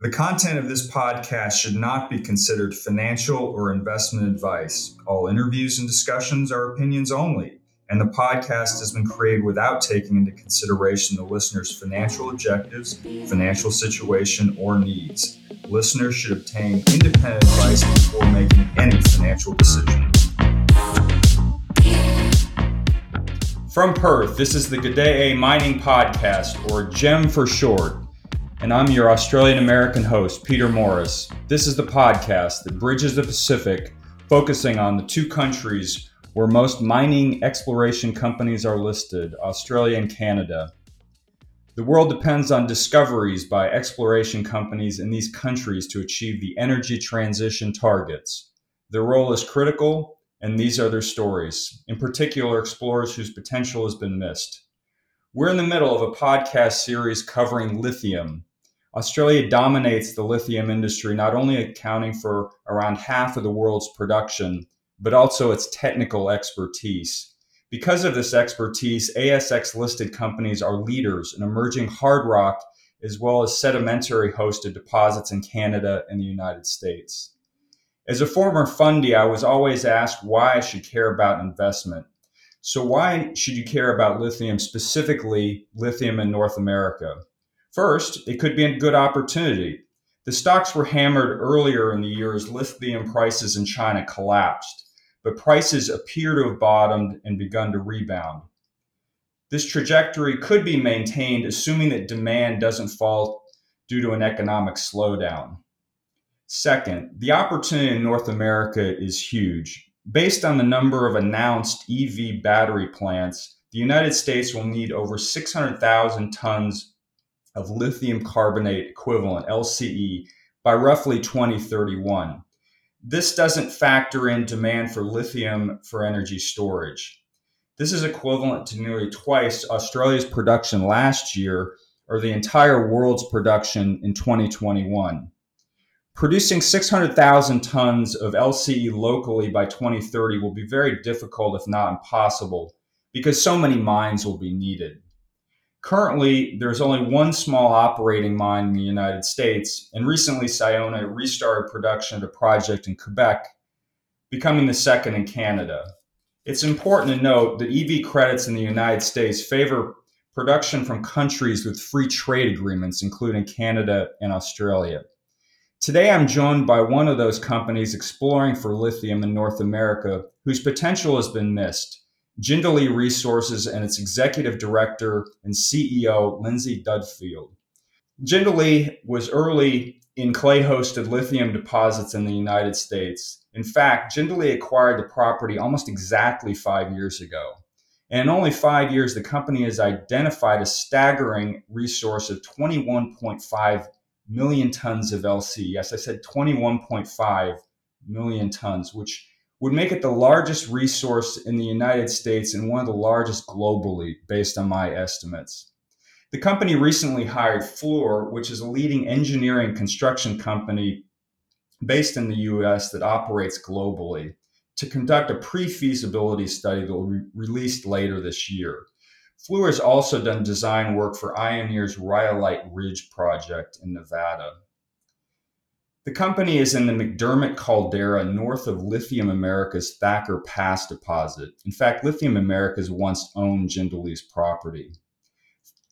The content of this podcast should not be considered financial or investment advice. All interviews and discussions are opinions only, and the podcast has been created without taking into consideration the listener's financial objectives, financial situation, or needs. Listeners should obtain independent advice before making any financial decision. From Perth, this is the G'day Mining Podcast, or GEM for short and I'm your Australian American host, Peter Morris. This is the podcast that bridges the Pacific, focusing on the two countries where most mining exploration companies are listed Australia and Canada. The world depends on discoveries by exploration companies in these countries to achieve the energy transition targets. Their role is critical, and these are their stories, in particular, explorers whose potential has been missed. We're in the middle of a podcast series covering lithium, Australia dominates the lithium industry, not only accounting for around half of the world's production, but also its technical expertise. Because of this expertise, ASX listed companies are leaders in emerging hard rock as well as sedimentary hosted deposits in Canada and the United States. As a former fundie, I was always asked why I should care about investment. So, why should you care about lithium, specifically lithium in North America? First, it could be a good opportunity. The stocks were hammered earlier in the year as lithium prices in China collapsed, but prices appear to have bottomed and begun to rebound. This trajectory could be maintained assuming that demand doesn't fall due to an economic slowdown. Second, the opportunity in North America is huge. Based on the number of announced EV battery plants, the United States will need over 600,000 tons of lithium carbonate equivalent, LCE, by roughly 2031. This doesn't factor in demand for lithium for energy storage. This is equivalent to nearly twice Australia's production last year or the entire world's production in 2021. Producing 600,000 tons of LCE locally by 2030 will be very difficult, if not impossible, because so many mines will be needed. Currently, there's only one small operating mine in the United States, and recently Sayona restarted production of the project in Quebec, becoming the second in Canada. It's important to note that EV credits in the United States favor production from countries with free trade agreements, including Canada and Australia. Today, I'm joined by one of those companies exploring for lithium in North America whose potential has been missed. Jindalee Resources and its executive director and CEO, Lindsay Dudfield. Jindalee was early in clay hosted lithium deposits in the United States. In fact, Jindalee acquired the property almost exactly five years ago. And in only five years, the company has identified a staggering resource of 21.5 million tons of LC. Yes, I said 21.5 million tons, which would make it the largest resource in the United States and one of the largest globally, based on my estimates. The company recently hired Fluor, which is a leading engineering construction company based in the US that operates globally, to conduct a pre feasibility study that will be released later this year. Fluor has also done design work for Ioneer's Rhyolite Ridge project in Nevada. The company is in the McDermott caldera north of Lithium America's Thacker Pass deposit. In fact, Lithium America's once owned Jindalee's property.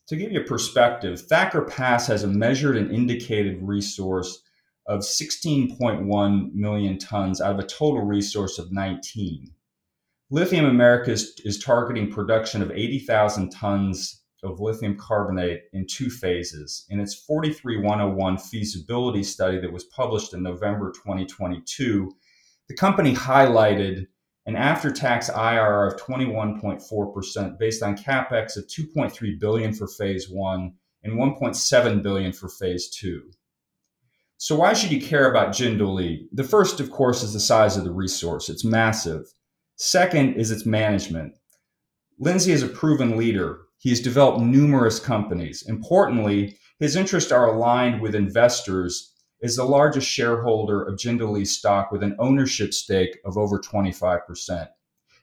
To give you a perspective, Thacker Pass has a measured and indicated resource of 16.1 million tons out of a total resource of 19. Lithium America is, is targeting production of 80,000 tons of lithium carbonate in two phases. In its 43101 feasibility study that was published in November 2022, the company highlighted an after-tax IRR of 21.4% based on capex of 2.3 billion for phase 1 and 1.7 billion for phase 2. So why should you care about Jindalee? The first of course is the size of the resource. It's massive. Second is its management. Lindsay is a proven leader he has developed numerous companies. Importantly, his interests are aligned with investors is the largest shareholder of Jindalee stock with an ownership stake of over 25%.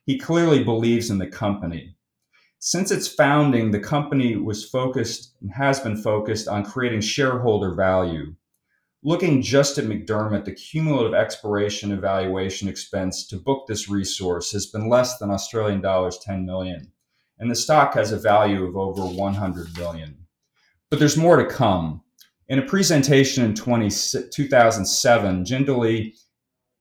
He clearly believes in the company. Since its founding, the company was focused and has been focused on creating shareholder value. Looking just at McDermott, the cumulative exploration evaluation expense to book this resource has been less than Australian dollars 10 million, and the stock has a value of over 100 billion. But there's more to come. In a presentation in 20, 2007, Jindalee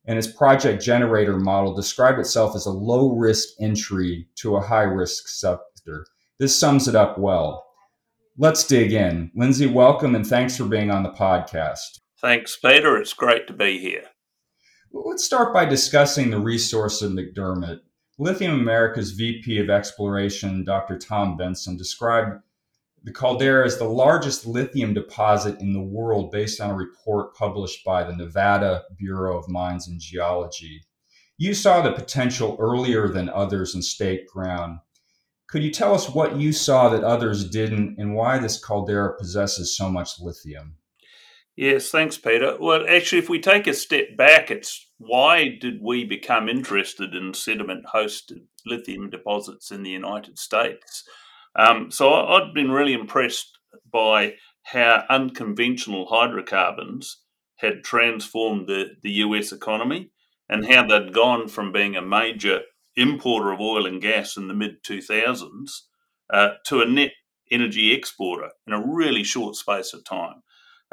and its project generator model described itself as a low risk entry to a high risk sector. This sums it up well. Let's dig in. Lindsay, welcome and thanks for being on the podcast. Thanks, Peter. It's great to be here. Let's start by discussing the resource of McDermott. Lithium America's VP of Exploration, Dr. Tom Benson, described the caldera is the largest lithium deposit in the world based on a report published by the Nevada Bureau of Mines and Geology. You saw the potential earlier than others in state ground. Could you tell us what you saw that others didn't and why this caldera possesses so much lithium? Yes, thanks, Peter. Well, actually, if we take a step back, it's why did we become interested in sediment hosted lithium deposits in the United States? Um, so I'd been really impressed by how unconventional hydrocarbons had transformed the, the US economy and how they'd gone from being a major importer of oil and gas in the mid 2000s uh, to a net energy exporter in a really short space of time.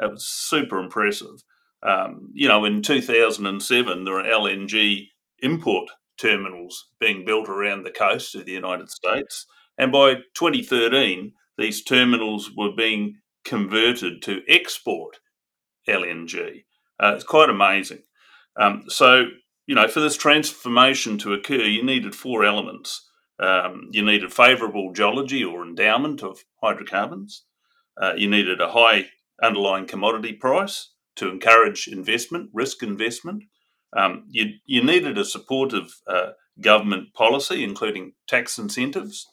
It was super impressive. Um, you know, in 2007, there were LNG import terminals being built around the coast of the United States. And by 2013, these terminals were being converted to export LNG. Uh, it's quite amazing. Um, so, you know, for this transformation to occur, you needed four elements. Um, you needed favourable geology or endowment of hydrocarbons. Uh, you needed a high underlying commodity price to encourage investment, risk investment. Um, you, you needed a supportive uh, government policy, including tax incentives.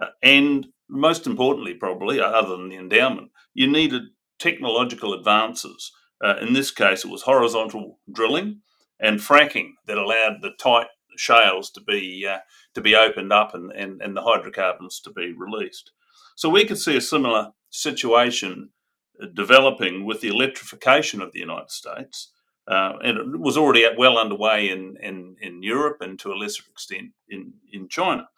Uh, and most importantly, probably, uh, other than the endowment, you needed technological advances. Uh, in this case, it was horizontal drilling and fracking that allowed the tight shales to be uh, to be opened up and, and, and the hydrocarbons to be released. So we could see a similar situation developing with the electrification of the United States. Uh, and it was already well underway in, in, in Europe and to a lesser extent in, in China.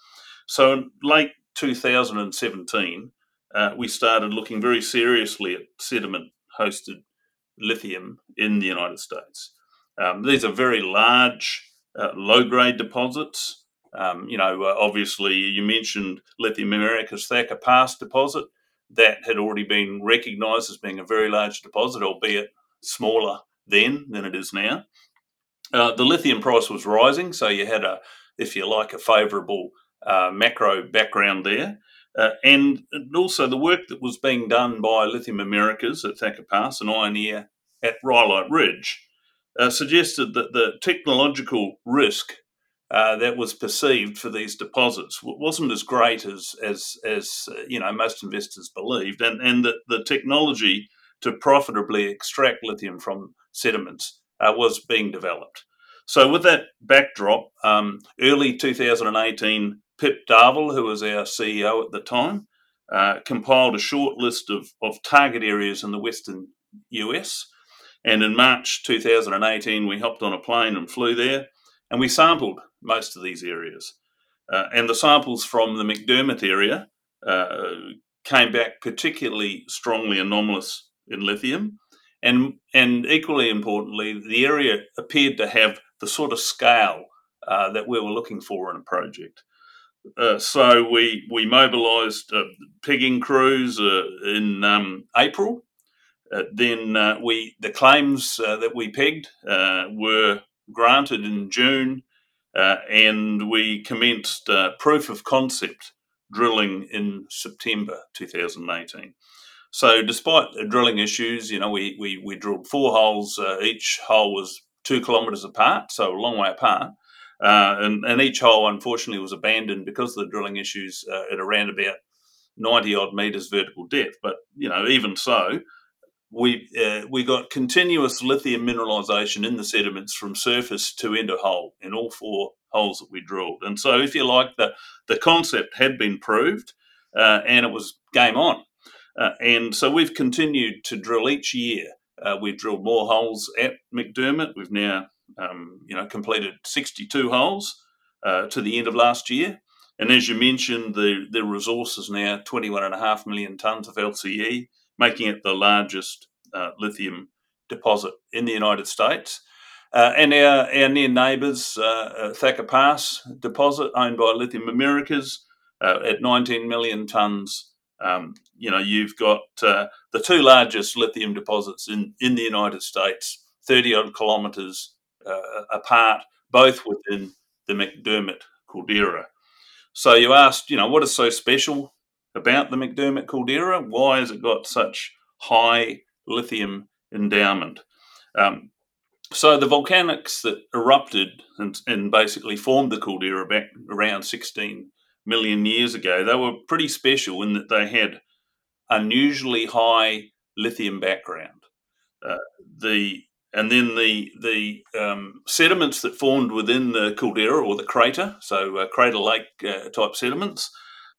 So, late 2017, uh, we started looking very seriously at sediment hosted lithium in the United States. Um, these are very large, uh, low grade deposits. Um, you know, uh, obviously, you mentioned Lithium America's Thacker Pass deposit. That had already been recognised as being a very large deposit, albeit smaller then than it is now. Uh, the lithium price was rising, so you had a, if you like, a favourable uh, macro background there. Uh, and also the work that was being done by Lithium Americas at Thacker Pass and Ioneer at Rhyolite Ridge uh, suggested that the technological risk uh, that was perceived for these deposits wasn't as great as as as uh, you know most investors believed, and and that the technology to profitably extract lithium from sediments uh, was being developed. So, with that backdrop, um, early 2018, Pip Darvall, who was our CEO at the time, uh, compiled a short list of, of target areas in the western US. And in March 2018, we hopped on a plane and flew there, and we sampled most of these areas. Uh, and the samples from the McDermott area uh, came back particularly strongly anomalous in lithium. And, and equally importantly, the area appeared to have the sort of scale uh, that we were looking for in a project. Uh, so we we mobilised pegging crews uh, in um, April. Uh, then we the claims that we pegged were granted in June, and we commenced proof of concept drilling in September 2018. So, despite drilling issues, you know, we we, we drilled four holes. each hole was two kilometres apart, so a long way apart. Uh, and, and each hole, unfortunately, was abandoned because of the drilling issues uh, at around about 90 odd metres vertical depth. But, you know, even so, we uh, we got continuous lithium mineralisation in the sediments from surface to end of hole in all four holes that we drilled. And so, if you like, the, the concept had been proved uh, and it was game on. Uh, and so we've continued to drill each year Uh, we've drilled more holes at McDermott. We've now, um, you know, completed 62 holes uh, to the end of last year. And as you mentioned, the, the resource is now 21.5 million tonnes of LCE, making it the largest uh, lithium deposit in the United States. Uh, and our, our near neighbours, uh, uh, Thacker Pass deposit, owned by Lithium Americas, uh, at 19 million tonnes. Um, you know, you've got the two largest lithium deposits in, in the United States, 30 odd kilometres apart, both within the McDermott caldera. So you asked, you know, what is so special about the McDermott caldera? Why has it got such high lithium endowment? Um, so the volcanics that erupted and, and, basically formed the caldera back around 16 million years ago, they were pretty special in that they had unusually high lithium background. Uh, the and then the the um, sediments that formed within the caldera or the crater, so uh, crater lake uh, type sediments,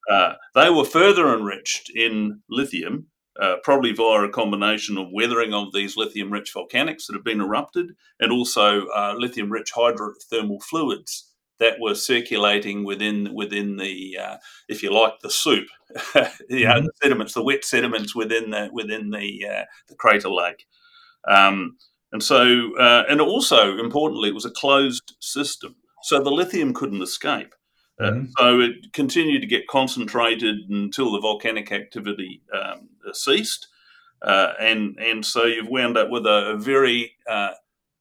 uh, they were further enriched in lithium, uh, probably via a combination of weathering of these lithium-rich volcanics that have been erupted, and also uh, lithium-rich hydrothermal fluids that were circulating within within the, uh, if you like, the soup, you know, mm-hmm. the sediments, the wet sediments within the within the the crater lake. Um, and so, uh, and also importantly, it was a closed system. So the lithium couldn't escape. Uh, mm-hmm. so it continued to get concentrated until the volcanic activity um, ceased. Uh, and, and so you've wound up with a, a very uh,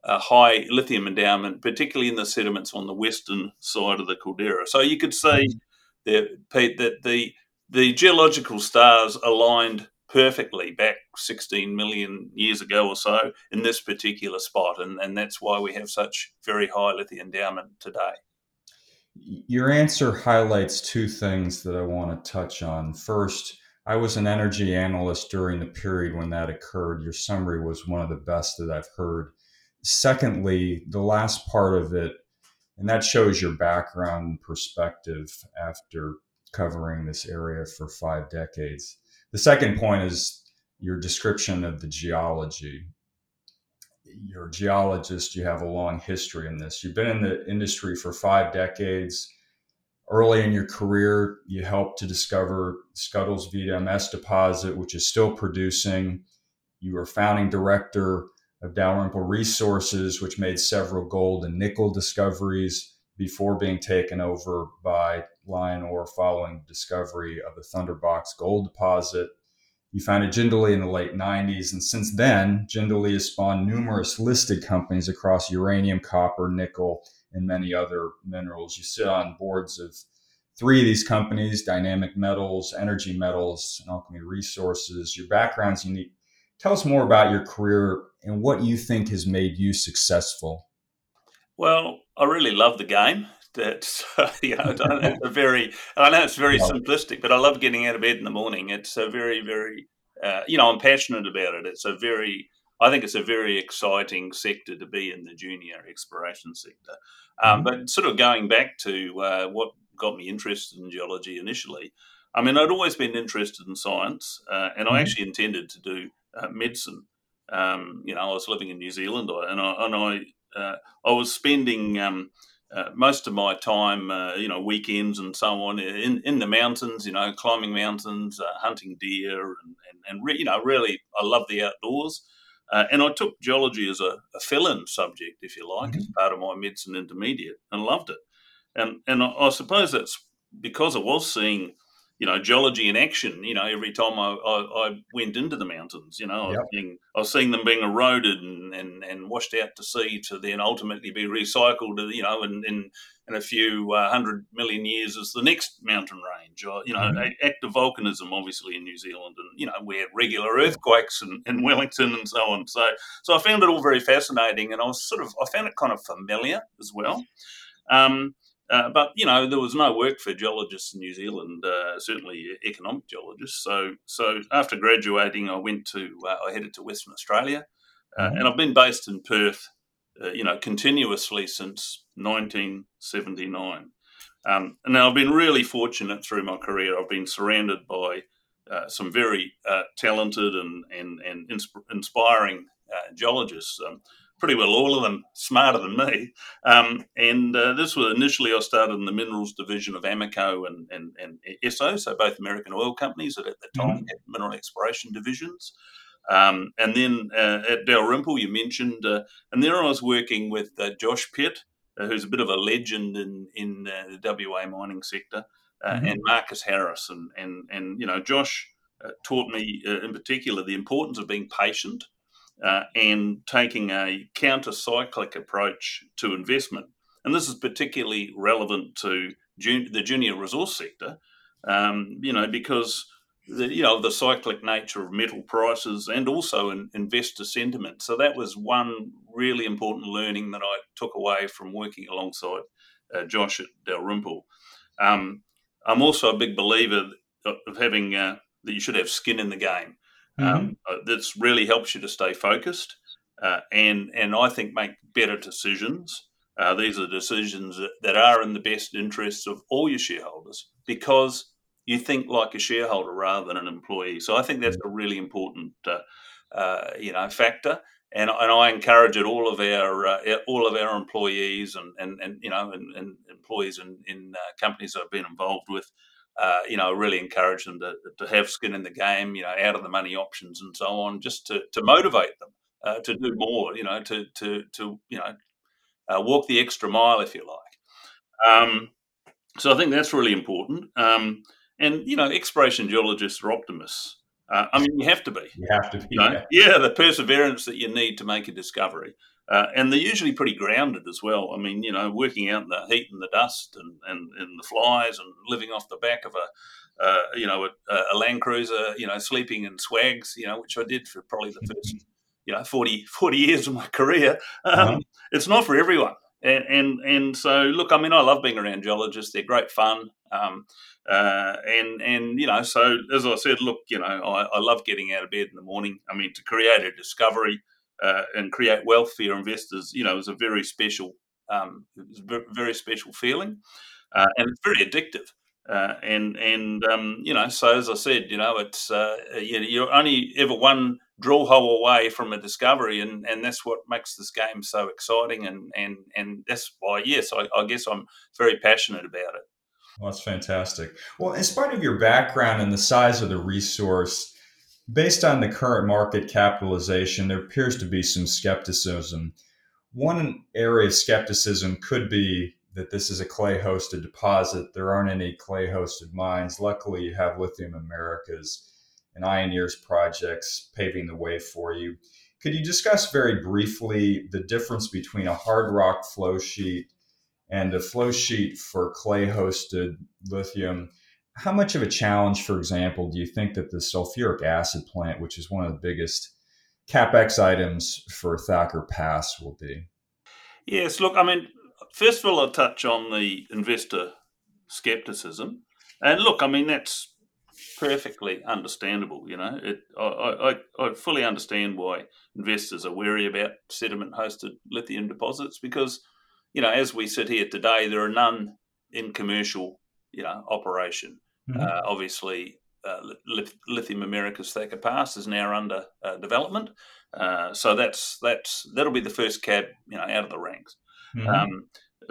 a high lithium endowment, particularly in the sediments on the western side of the caldera. So you could say, mm-hmm. there, Pete, that the, the geological stars aligned perfectly back 16 million years ago or so in this particular spot. And, and that's why we have such very high lithium endowment today. Your answer highlights two things that I want to touch on. First, I was an energy analyst during the period when that occurred. Your summary was one of the best that I've heard. Secondly, the last part of it, and that shows your background and perspective after covering this area for five decades the second point is your description of the geology. You're a geologist, you have a long history in this. You've been in the industry for five decades. Early in your career, you helped to discover Scuddles VMS deposit, which is still producing. You were founding director of Dalrymple Resources, which made several gold and nickel discoveries before being taken over by LionOre following discovery of the Thunderbox gold deposit. You founded Jindalee in the late 90s, and since then, Jindalee has spawned numerous listed companies across uranium, copper, nickel, and many other minerals. You sit on boards of three of these companies Dynamic Metals, Energy Metals, and Alchemy Resources. Your background's unique. Tell us more about your career and what you think has made you successful. Well, I really love the game. That's you know, it's a very. I know it's very simplistic, but I love getting out of bed in the morning. It's a very, very. Uh, you know, I'm passionate about it. It's a very. I think it's a very exciting sector to be in the junior exploration sector. Um, mm-hmm. But sort of going back to uh, what got me interested in geology initially, I mean, I'd always been interested in science, uh, and mm-hmm. I actually intended to do uh, medicine. Um, you know, I was living in New Zealand, and I, and I uh, I was spending um, uh, most of my time, uh, you know, weekends and so on in, in the mountains, you know, climbing mountains, uh, hunting deer, and, and, and re- you know, really, I love the outdoors. Uh, and I took geology as a, a fill-in subject, if you like, mm-hmm. as part of my medicine intermediate, and loved it. And and I, I suppose that's because I was seeing you know, geology in action. You know, every time I, I, I went into the mountains, you know, yep. I, was being, I, was seeing them being eroded and, and, and washed out to sea to then ultimately be recycled, you know, in, in, in a few uh, hundred million years as the next mountain range. Or, you know, mm-hmm. active volcanism, obviously, in New Zealand. And, you know, we had regular earthquakes in, in Wellington and so on. So, so I found it all very fascinating and I was sort of, I found it kind of familiar as well. Um, uh, but you know there was no work for geologists in New Zealand, uh, certainly economic geologists. So, so after graduating, I went to uh, I headed to Western Australia, uh, mm-hmm. and I've been based in Perth, uh, you know, continuously since 1979. Um, and now I've been really fortunate through my career. I've been surrounded by uh, some very talented and and and insp- inspiring uh, geologists. Um, pretty well all of them smarter than me. Um, and uh, this was initially I started in the minerals division of Amoco and, and, and Esso, so both American oil companies that at the time mm-hmm. had mineral exploration divisions. Um, and then uh, at Dalrymple, you mentioned, uh, and there I was working with uh, Josh Pitt, uh, who's a bit of a legend in in uh, the WA mining sector, mm-hmm. and Marcus Harris, and and and you know Josh taught me in particular the importance of being patient uh, and taking a counter cyclic approach to investment. And this is particularly relevant to jun- the junior resource sector, um, you know, because the, you know the cyclic nature of metal prices and also in investor sentiment. So that was one really important learning that I took away from working alongside uh, Josh at Dalrymple. Um, I'm also a big believer of having uh, that you should have skin in the game. Mm-hmm. Um, uh, that's really helps you to stay focused uh, and and I think make better decisions. Uh, these are decisions that, that, are in the best interests of all your shareholders because you think like a shareholder rather than an employee. So I think that's a really important uh, uh, you know factor. And, and I encourage it all of our uh, all of our employees and, and, and you know and, and employees in, in companies I've been involved with uh, you know, really encourage them to, to have skin in the game, you know, out of the money options and so on, just to, to motivate them uh, to do more, you know, to, to, to you know, uh, walk the extra mile, if you like. Um, so I think that's really important. Um, and, you know, exploration geologists are optimists. Uh, I mean, you have to be. You have to be. You know? yeah. yeah, the perseverance that you need to make a discovery. Uh, and they're usually pretty grounded as well. I mean, you know, working out in the heat and the dust and, and, and the flies and living off the back of a, uh, you know, a, a, Land Cruiser, you know, sleeping in swags, you know, which I did for probably the first, you know, 40, 40 years of my career. Um, uh-huh. It's not for everyone. And, and, and so, look, I mean, I love being around geologists. They're great fun. Um, uh, and and you know, so as I said, look, you know, I, I love getting out of bed in the morning. I mean, to create a discovery, uh, and create wealth for your investors, you know, is a very special, um, very special feeling, uh, and it's very addictive. Uh, and and um, you know, so as I said, you know, it's uh, you're only ever one drill hole away from a discovery, and, and that's what makes this game so exciting, and and and that's why, yes, I, I guess I'm very passionate about it. Well, that's fantastic. Well, in spite of your background and the size of the resource, Based on the current market capitalization, there appears to be some skepticism. One area of skepticism could be that this is a clay hosted deposit. There aren't any clay hosted mines. Luckily, you have Lithium Americas and Ioneers projects paving the way for you. Could you discuss very briefly the difference between a hard rock flow sheet and a flow sheet for clay hosted lithium? How much of a challenge, for example, do you think that the sulfuric acid plant, which is one of the biggest capex items for Thacker Pass, will be? Yes, look, I mean, first of all, I'll touch on the investor skepticism, and look, I mean, that's perfectly understandable. You know, it, I, I, I fully understand why investors are wary about sediment-hosted lithium deposits because, you know, as we sit here today, there are none in commercial, you know, operation. Mm-hmm. Uh, obviously, uh, Lithium Americas Thacker Pass is now under uh, development, uh, so that's that's that'll be the first cab you know out of the ranks. Mm-hmm. Um,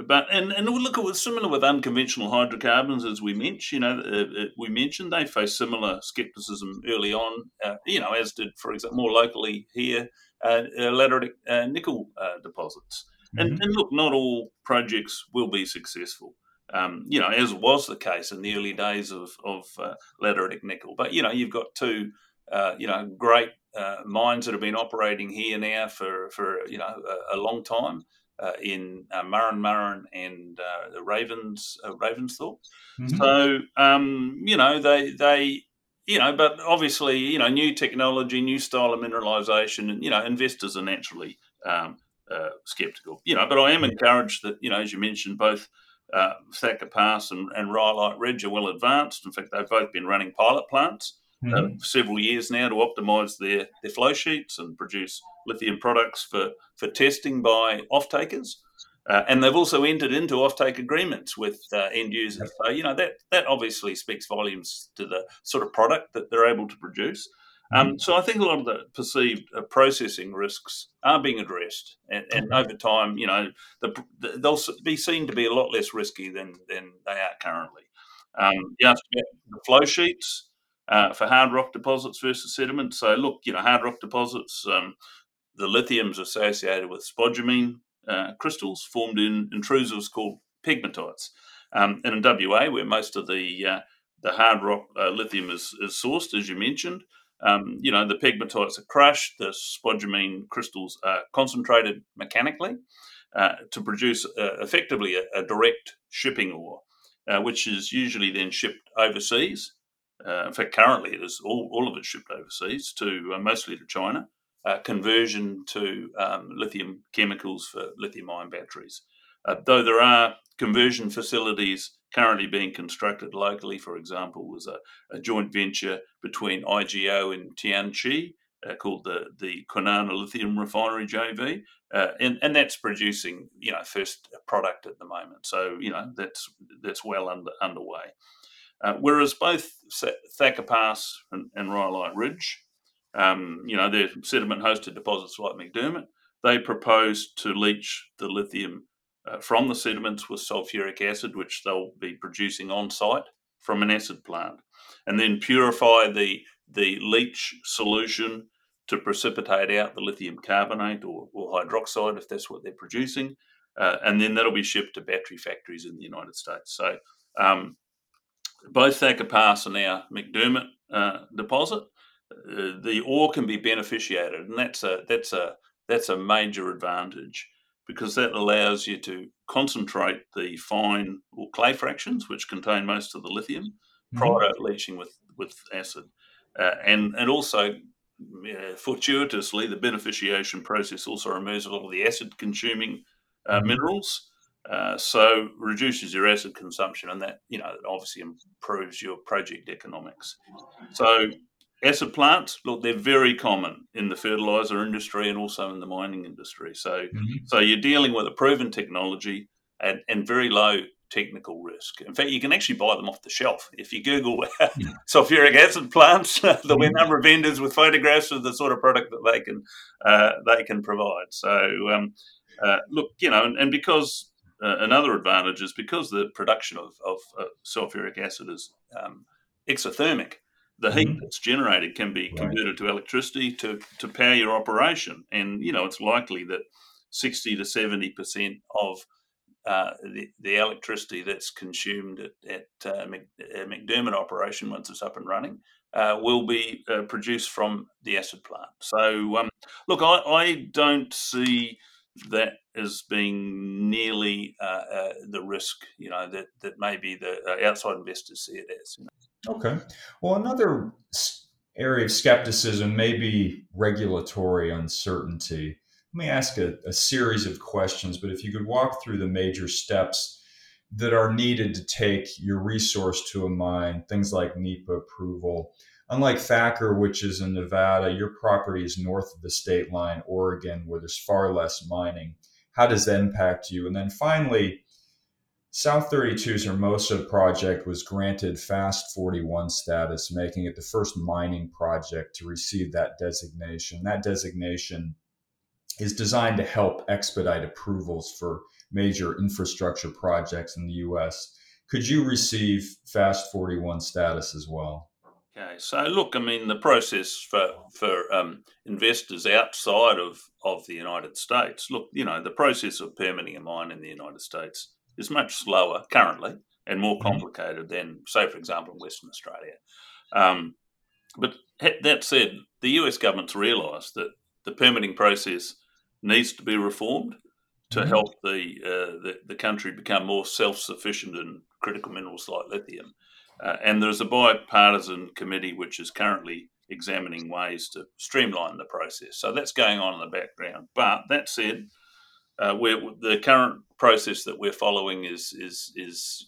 but and and look, it was similar with unconventional hydrocarbons, as we mentioned. You know, uh, uh, we mentioned they faced similar skepticism early on. you know, as did, for example, more locally here, lateritic nickel deposits. Mm-hmm. And, and look, not all projects will be successful um, you know, as was the case in the early days of, of uh, lateritic nickel. But, you know, you've got two, uh, you know, great uh, mines that have been operating here now for, for you know, a, a long time uh, in uh, Murrin Murrin and uh, the Ravens, uh, Ravensthorpe. Mm-hmm. So, um, you know, they, they, you know, but obviously, you know, new technology, new style of mineralization, and, you know, investors are naturally um, skeptical, you know, but I am encouraged that, you know, as you mentioned, both – uh, Thacker Pass and, and Rhyolite Ridge are well advanced. In fact, they've both been running pilot plants uh, mm-hmm. uh, several years now to optimise their, their flow sheets and produce lithium products for, for testing by off takers. Uh, and they've also entered into offtake agreements with uh, end users. So, you know, that, that obviously speaks volumes to the sort of product that they're able to produce. Um, mm-hmm. so I think a lot of the perceived uh, processing risks are being addressed, and, and over time, you know, the, the, they'll be seen to be a lot less risky than than they are currently. Um, you asked the flow sheets uh, for hard rock deposits versus sediment. So look, you know, hard rock deposits, um, the lithium's associated with spodumene uh, crystals formed in intrusives called pegmatites. Um, and in WA, where most of the uh, the hard rock uh, lithium is, is sourced, as you mentioned, um, you know, the pegmatites are crushed, the spodumene crystals are concentrated mechanically uh, to produce uh, effectively a, a, direct shipping ore, uh, which is usually then shipped overseas. Uh, in fact, currently it is all, all of it shipped overseas to uh, mostly to China. conversion to um, lithium chemicals for lithium ion batteries. though there are conversion facilities currently being constructed locally, for example, was a, a joint venture between IGO and Tianqi uh, called the, the Kwinana Lithium Refinery JV. Uh, and, and that's producing, you know, first product at the moment. So, you know, that's that's well under, underway. Uh, whereas both Thacker Pass and, and Rhyolite Ridge, um, you know, they're sediment-hosted deposits like McDermott, they propose to leach the lithium uh, from the sediments with sulfuric acid, which they'll be producing on site from an acid plant, and then purify the the leach solution to precipitate out the lithium carbonate or, or hydroxide if that's what they're producing, uh, and then that'll be shipped to battery factories in the United States. So um, both Thacker Pass and our McDermott uh, deposit, uh, the ore can be beneficiated, and that's a that's a that's a major advantage because that allows you to concentrate the fine or clay fractions, which contain most of the lithium, mm-hmm. prior to leaching with, with acid. Uh, and, and also, uh, fortuitously, the beneficiation process also removes a lot of the acid consuming uh, mm-hmm. minerals. Uh, so reduces your acid consumption, and that you know obviously improves your project economics. So acid plants, look, they're very common in the fertilizer industry and also in the mining industry. So, mm-hmm. so you're dealing with a proven technology and, and very low technical risk. In fact, you can actually buy them off the shelf. If you Google yeah. sulfuric acid plants, there'll be a number of vendors with photographs of the sort of product that they can uh, they can provide. So, um, uh, look, you know, and, and because uh, another advantage is because the production of, of uh, sulfuric acid is um, exothermic the heat mm-hmm. that's generated can be converted right. to electricity to, to power your operation. And, you know, it's likely that 60 to 70% of uh, the, the electricity that's consumed at, at uh, McDermott operation, once it's up and running, uh, will be uh, produced from the acid plant. So, um, look, I, I, don't see that as being nearly uh, uh, the risk, you know, that, that maybe the outside investors see it as. You know. Okay. Well, another area of skepticism may be regulatory uncertainty. Let me ask a, a, series of questions, but if you could walk through the major steps that are needed to take your resource to a mine, things like NEPA approval. Unlike Thacker, which is in Nevada, your property is north of the state line, Oregon, where there's far less mining. How does that impact you? And then finally, South 32's Hermosa project was granted Fast 41 status, making it the first mining project to receive that designation. That designation is designed to help expedite approvals for major infrastructure projects in the US. Could you receive Fast 41 status as well? Okay, so look, I mean, the process for for um, investors outside of of the United States, look, you know, the process of permitting a mine in the United States is much slower currently and more mm-hmm. complicated than, say, for example, in Western Australia. Um, but that said, the US government's realised that the permitting process needs to be reformed to mm-hmm. help the, uh, the, the country become more self sufficient in critical minerals like lithium. Uh, and there's a bipartisan committee which is currently examining ways to streamline the process. So that's going on in the background. But that said, uh, where the current process that we're following is is is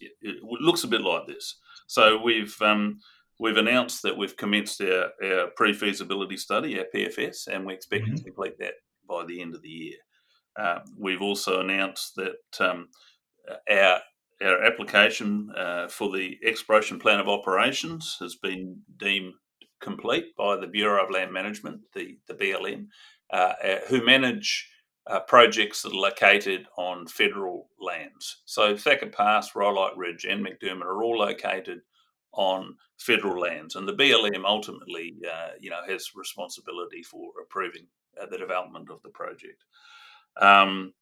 looks a bit like this. So we've um, we've announced that we've commenced our, our pre feasibility study, our PFS, and we expect mm-hmm. to complete that by the end of the year. Uh, we've also announced that um, our our application uh, for the exploration plan of operations has been deemed complete by the Bureau of Land Management, the, the BLM, uh, uh, who manage uh, projects that are located on federal lands. So Thacker Pass, Rhyolite Ridge, and McDermott are all located on federal lands, and the BLM ultimately, uh, you know, has responsibility for approving uh, the development of the project. Um,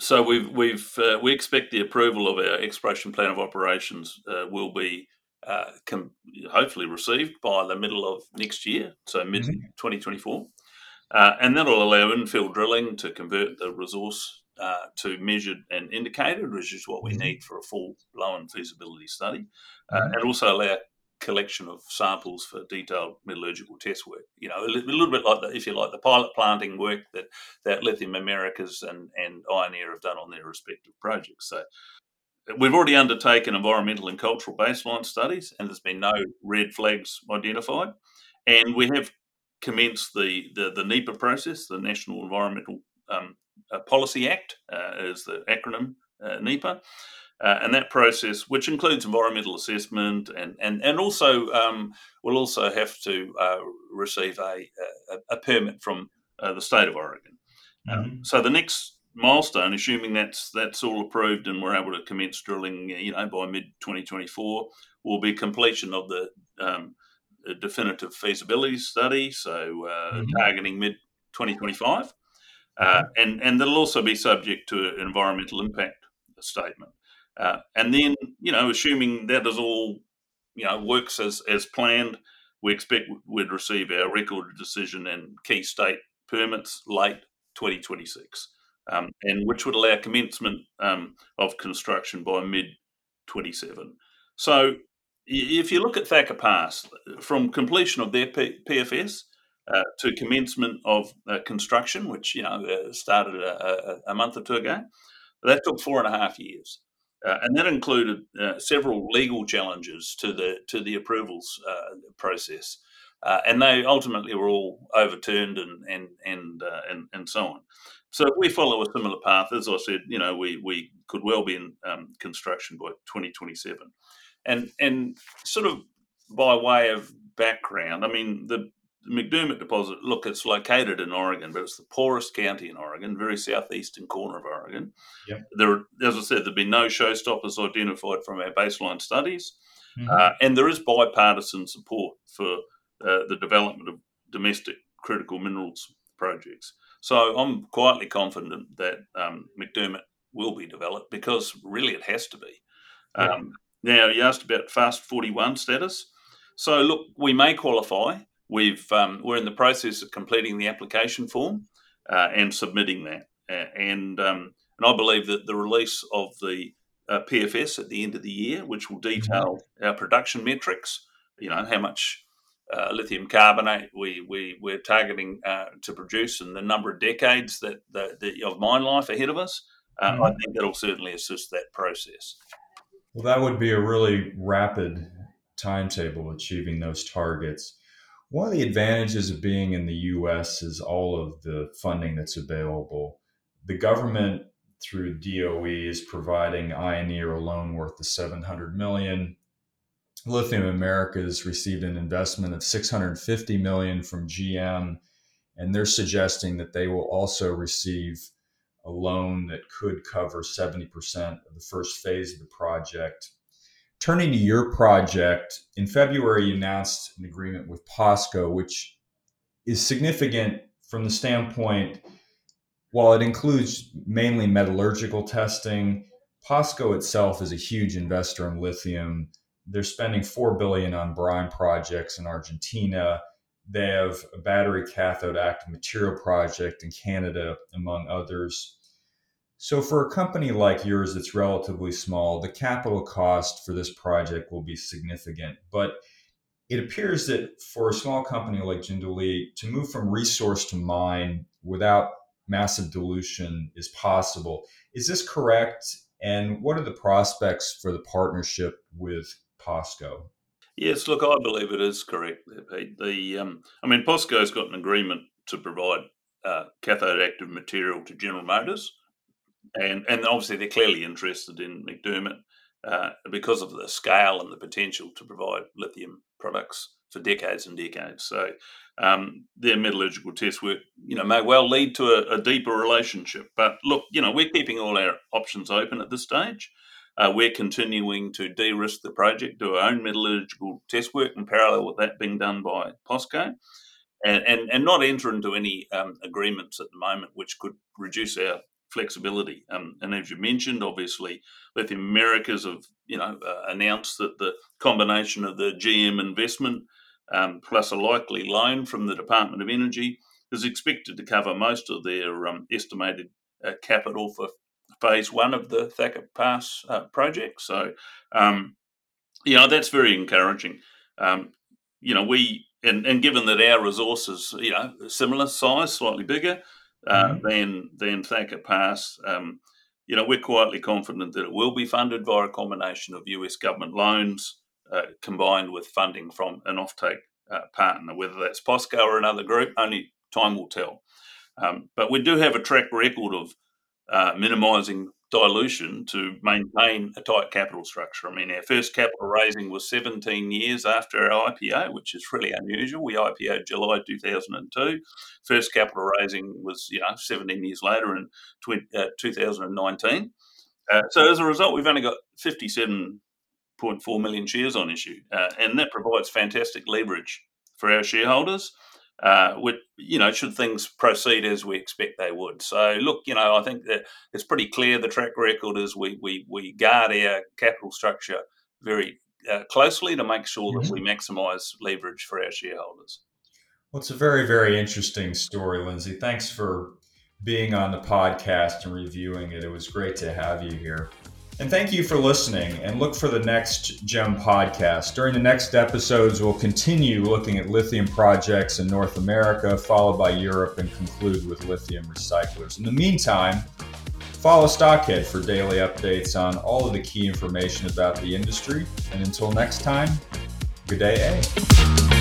so we've we've uh, we expect the approval of our exploration plan of operations uh, will be uh, com- hopefully received by the middle of next year, so mid 2024, uh, and that'll allow infill drilling to convert the resource uh, to measured and indicated, which is what we mm-hmm. need for a full blown feasibility study, uh, mm-hmm. and also allow collection of samples for detailed metallurgical test work. You know, a little bit like the, if you like, the pilot planting work that that Lithium Americas and and Ioneer have done on their respective projects. So. We've already undertaken environmental and cultural baseline studies, and there's been no red flags identified. And we have commenced the, the, the NEPA process, the National Environmental um, uh, Policy Act, uh, is the acronym uh, NEPA. Uh, and that process, which includes environmental assessment, and and and also um, will also have to uh, receive a, a, a permit from uh, the state of Oregon. Um, mm-hmm. So the next milestone, assuming that's that's all approved and we're able to commence drilling, you know, by mid 2024, will be completion of the um, definitive feasibility study. So uh, mm-hmm. targeting mid 2025, uh, and and that'll also be subject to an environmental impact statement. Uh, and then, you know, assuming that is all, you know, works as, as planned, we expect we'd receive our record decision and key state permits late 2026, um, and which would allow commencement um, of construction by mid 27. So, if you look at Thacker Pass, from completion of their P- PFS uh, to commencement of uh, construction, which you know uh, started a, a, month or two ago, that took four and a half years. Uh, and that included uh, several legal challenges to the to the approvals uh, process, and they ultimately were all overturned and and and, and and so on. So if we follow a similar path, as I said, you know, we we could well be in um, construction by 2027, and and sort of by way of background, I mean the McDermott deposit, look, it's located in Oregon, but it's the poorest county in Oregon, very southeastern corner of Oregon. Yep. There, as I said, there've been no showstoppers identified from our baseline studies, mm-hmm. uh, and there is bipartisan support for uh, the development of domestic critical minerals projects. So I'm quietly confident that um, McDermott will be developed because really it has to be. Um, now, you asked about FAST-41 status. So, look, we may qualify We've um, we're in the process of completing the application form uh, and submitting that, uh, and um, and I believe that the release of the uh, PFS at the end of the year, which will mm-hmm. detail our production metrics, you know how much uh, lithium carbonate we, we we're targeting uh, to produce and the number of decades that, that, that of mine life ahead of us. Uh, mm-hmm. I think that'll certainly assist that process. Well, that would be a really rapid timetable achieving those targets. One of the advantages of being in the US is all of the funding that's available. The government through DOE is providing Ioneer a loan worth the 700 million. Lithium Americas received an investment of 650 million from GM and they're suggesting that they will also receive a loan that could cover 70% of the first phase of the project turning to your project, in February, you announced an agreement with POSCO, which is significant from the standpoint, while it includes mainly metallurgical testing, POSCO itself is a huge investor in lithium. They're spending four billion on brine projects in Argentina. They have a battery cathode active material project in Canada, among others. So, for a company like yours that's relatively small, the capital cost for this project will be significant. But it appears that for a small company like Jindalee, to move from resource to mine without massive dilution is possible. Is this correct? And what are the prospects for the partnership with POSCO? Yes, look, I believe it is correct, there, Pete. The, um, I mean, POSCO's got an agreement to provide uh, cathode active material to General Motors and and obviously they're clearly interested in McDermott uh, because of the scale and the potential to provide lithium products for decades and decades. So um, their metallurgical test work, you know, may well lead to a, a, deeper relationship. But look, you know, we're keeping all our options open at this stage. Uh, we're continuing to de-risk the project, do our own metallurgical test work in parallel with that being done by POSCO, and and, and not enter into any um, agreements at the moment which could reduce our flexibility. Um, and as you mentioned, obviously, Lithium Americas have you know uh, announced that the combination of the GM investment um, plus a likely loan from the Department of Energy is expected to cover most of their um, estimated uh, capital for phase one of the Thacker Pass uh, project. So, um, you know, that's very encouraging. Um, you know, we and, and given that our resources, you know, similar size, slightly bigger uh, mm-hmm. than than Thacker Pass, um, you know, we're quietly confident that it will be funded via a combination of US government loans uh, combined with funding from an offtake uh, partner, whether that's POSCO or another group, only time will tell. Um, but we do have a track record of uh, minimising dilution to maintain a tight capital structure. I mean, our first capital raising was 17 years after our IPO, which is really unusual. We IPO'd July 2002. First capital raising was, you know, 17 years later in 20, uh, 2019. Uh, so as a result, we've only got 57.4 million shares on issue, uh, and that provides fantastic leverage for our shareholders. Uh, with you know, should things proceed as we expect they would. So, look, you know, I think that it's pretty clear the track record is we we we guard our capital structure very uh, closely to make sure mm-hmm. that we maximise leverage for our shareholders. Well, it's a very very interesting story, Lindsay. Thanks for being on the podcast and reviewing it. It was great to have you here. And thank you for listening and look for the next GEM podcast. During the next episodes, we'll continue looking at lithium projects in North America, followed by Europe, and conclude with lithium recyclers. In the meantime, follow Stockhead for daily updates on all of the key information about the industry. And until next time, good day, A.